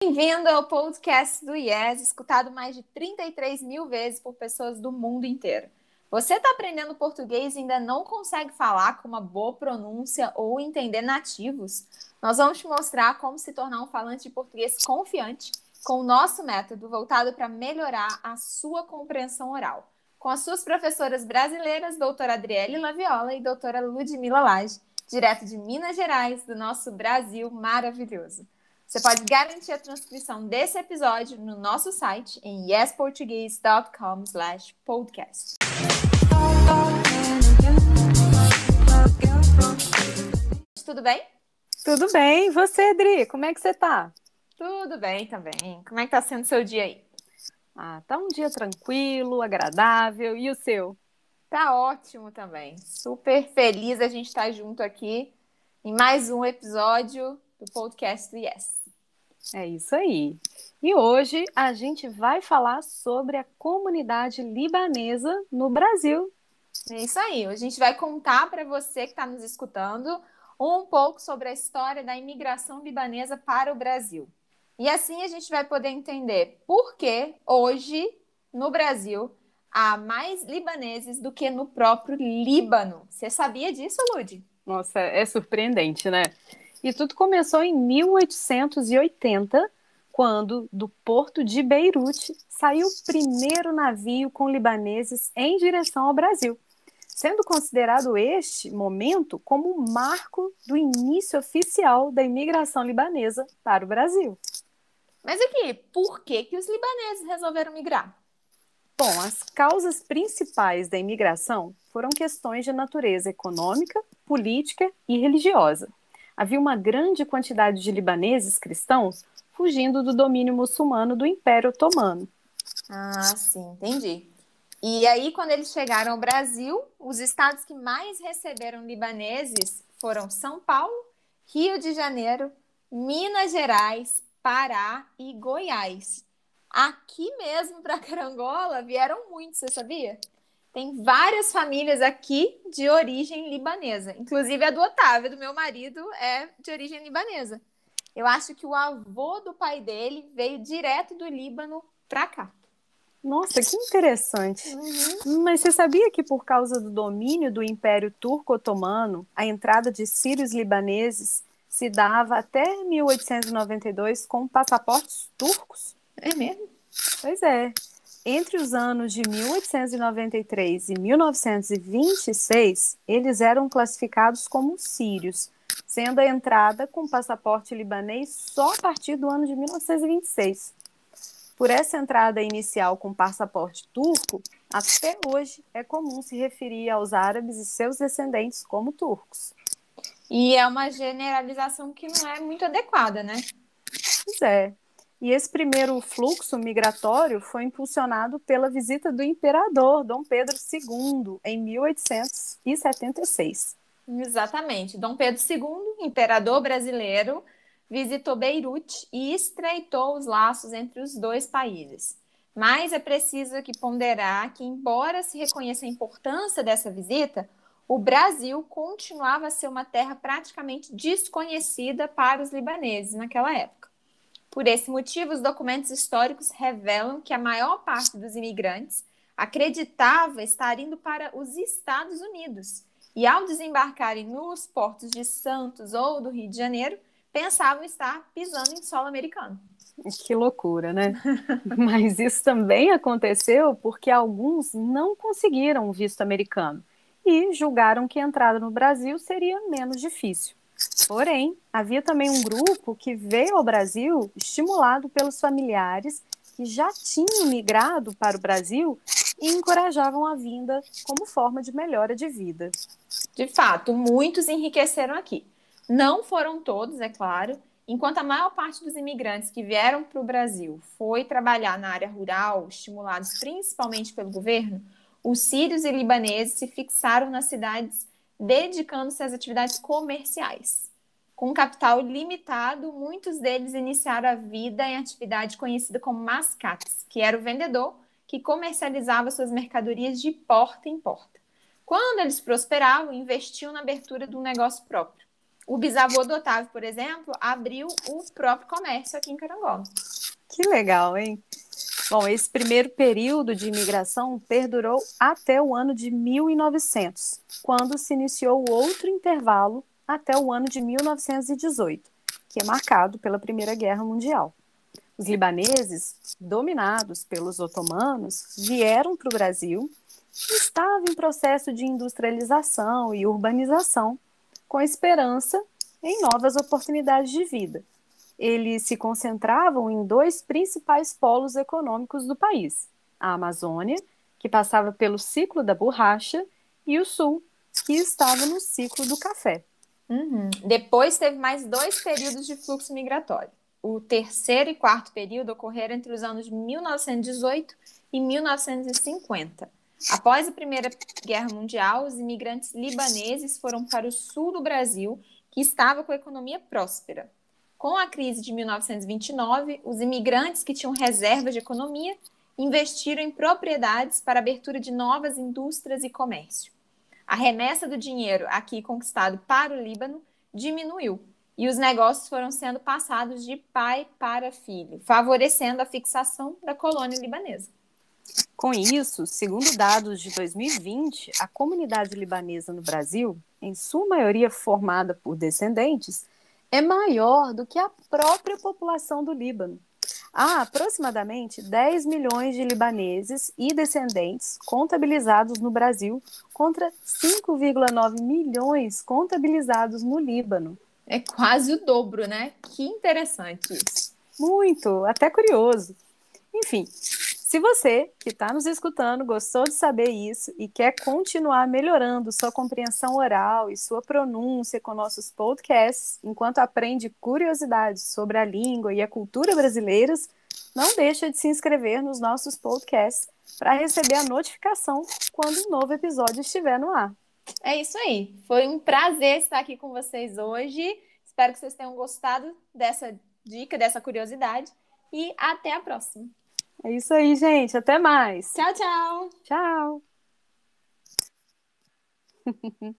Bem-vindo ao podcast do IES, escutado mais de 33 mil vezes por pessoas do mundo inteiro. Você está aprendendo português e ainda não consegue falar com uma boa pronúncia ou entender nativos? Nós vamos te mostrar como se tornar um falante de português confiante com o nosso método voltado para melhorar a sua compreensão oral. Com as suas professoras brasileiras, doutora Adriele Laviola e doutora Ludmila Lage, direto de Minas Gerais, do nosso Brasil maravilhoso. Você pode garantir a transcrição desse episódio no nosso site em yesportuguese.com/podcast. Tudo bem? Tudo bem. E você, Adri? Como é que você tá? Tudo bem também. Como é que tá sendo o seu dia aí? Ah, tá um dia tranquilo, agradável. E o seu? Tá ótimo também. Super feliz a gente estar tá junto aqui em mais um episódio do podcast do Yes. É isso aí. E hoje a gente vai falar sobre a comunidade libanesa no Brasil. É isso aí. A gente vai contar para você que está nos escutando um pouco sobre a história da imigração libanesa para o Brasil. E assim a gente vai poder entender por que hoje, no Brasil, há mais libaneses do que no próprio Líbano. Você sabia disso, Lud? Nossa, é surpreendente, né? E tudo começou em 1880, quando do porto de Beirute saiu o primeiro navio com libaneses em direção ao Brasil, sendo considerado este momento como o marco do início oficial da imigração libanesa para o Brasil. Mas aqui, por que, que os libaneses resolveram migrar? Bom, as causas principais da imigração foram questões de natureza econômica, política e religiosa havia uma grande quantidade de libaneses cristãos fugindo do domínio muçulmano do Império Otomano. Ah, sim, entendi. E aí, quando eles chegaram ao Brasil, os estados que mais receberam libaneses foram São Paulo, Rio de Janeiro, Minas Gerais, Pará e Goiás. Aqui mesmo para Carangola vieram muitos, você sabia? Tem várias famílias aqui de origem libanesa. Inclusive a do Otávio, do meu marido, é de origem libanesa. Eu acho que o avô do pai dele veio direto do Líbano para cá. Nossa, que interessante. Uhum. Mas você sabia que por causa do domínio do Império Turco-Otomano, a entrada de sírios libaneses se dava até 1892 com passaportes turcos? É mesmo? Pois é. Entre os anos de 1893 e 1926, eles eram classificados como sírios, sendo a entrada com passaporte libanês só a partir do ano de 1926. Por essa entrada inicial com passaporte turco, até hoje é comum se referir aos árabes e seus descendentes como turcos. E é uma generalização que não é muito adequada, né? Pois é. E esse primeiro fluxo migratório foi impulsionado pela visita do imperador Dom Pedro II em 1876. Exatamente. Dom Pedro II, imperador brasileiro, visitou Beirute e estreitou os laços entre os dois países. Mas é preciso aqui ponderar que, embora se reconheça a importância dessa visita, o Brasil continuava a ser uma terra praticamente desconhecida para os libaneses naquela época. Por esse motivo, os documentos históricos revelam que a maior parte dos imigrantes acreditava estar indo para os Estados Unidos e, ao desembarcarem nos portos de Santos ou do Rio de Janeiro, pensavam estar pisando em solo americano. Que loucura, né? Mas isso também aconteceu porque alguns não conseguiram o visto americano e julgaram que a entrada no Brasil seria menos difícil. Porém, havia também um grupo que veio ao Brasil estimulado pelos familiares que já tinham migrado para o Brasil e encorajavam a vinda como forma de melhora de vida. De fato, muitos enriqueceram aqui. Não foram todos, é claro. Enquanto a maior parte dos imigrantes que vieram para o Brasil foi trabalhar na área rural, estimulados principalmente pelo governo, os sírios e libaneses se fixaram nas cidades dedicando-se às atividades comerciais. Com capital limitado, muitos deles iniciaram a vida em atividade conhecida como mascates, que era o vendedor que comercializava suas mercadorias de porta em porta. Quando eles prosperavam, investiam na abertura de um negócio próprio. O bisavô do Otávio, por exemplo, abriu o próprio comércio aqui em Carangola. Que legal, hein? Bom, esse primeiro período de imigração perdurou até o ano de 1900, quando se iniciou outro intervalo até o ano de 1918, que é marcado pela Primeira Guerra Mundial. Os libaneses, dominados pelos otomanos, vieram para o Brasil estava em processo de industrialização e urbanização, com esperança em novas oportunidades de vida. Eles se concentravam em dois principais polos econômicos do país: a Amazônia, que passava pelo ciclo da borracha, e o Sul, que estava no ciclo do café. Uhum. Depois teve mais dois períodos de fluxo migratório. O terceiro e quarto período ocorreram entre os anos 1918 e 1950. Após a Primeira Guerra Mundial, os imigrantes libaneses foram para o sul do Brasil, que estava com a economia próspera. Com a crise de 1929, os imigrantes que tinham reservas de economia investiram em propriedades para abertura de novas indústrias e comércio. A remessa do dinheiro aqui conquistado para o Líbano diminuiu e os negócios foram sendo passados de pai para filho, favorecendo a fixação da colônia libanesa. Com isso, segundo dados de 2020, a comunidade libanesa no Brasil, em sua maioria formada por descendentes, é maior do que a própria população do Líbano. Há aproximadamente 10 milhões de libaneses e descendentes contabilizados no Brasil, contra 5,9 milhões contabilizados no Líbano. É quase o dobro, né? Que interessante isso. Muito, até curioso. Enfim, se você que está nos escutando gostou de saber isso e quer continuar melhorando sua compreensão oral e sua pronúncia com nossos podcasts, enquanto aprende curiosidades sobre a língua e a cultura brasileiras, não deixa de se inscrever nos nossos podcasts para receber a notificação quando um novo episódio estiver no ar. É isso aí. Foi um prazer estar aqui com vocês hoje. Espero que vocês tenham gostado dessa dica, dessa curiosidade. E até a próxima. É isso aí, gente. Até mais. Tchau, tchau. Tchau.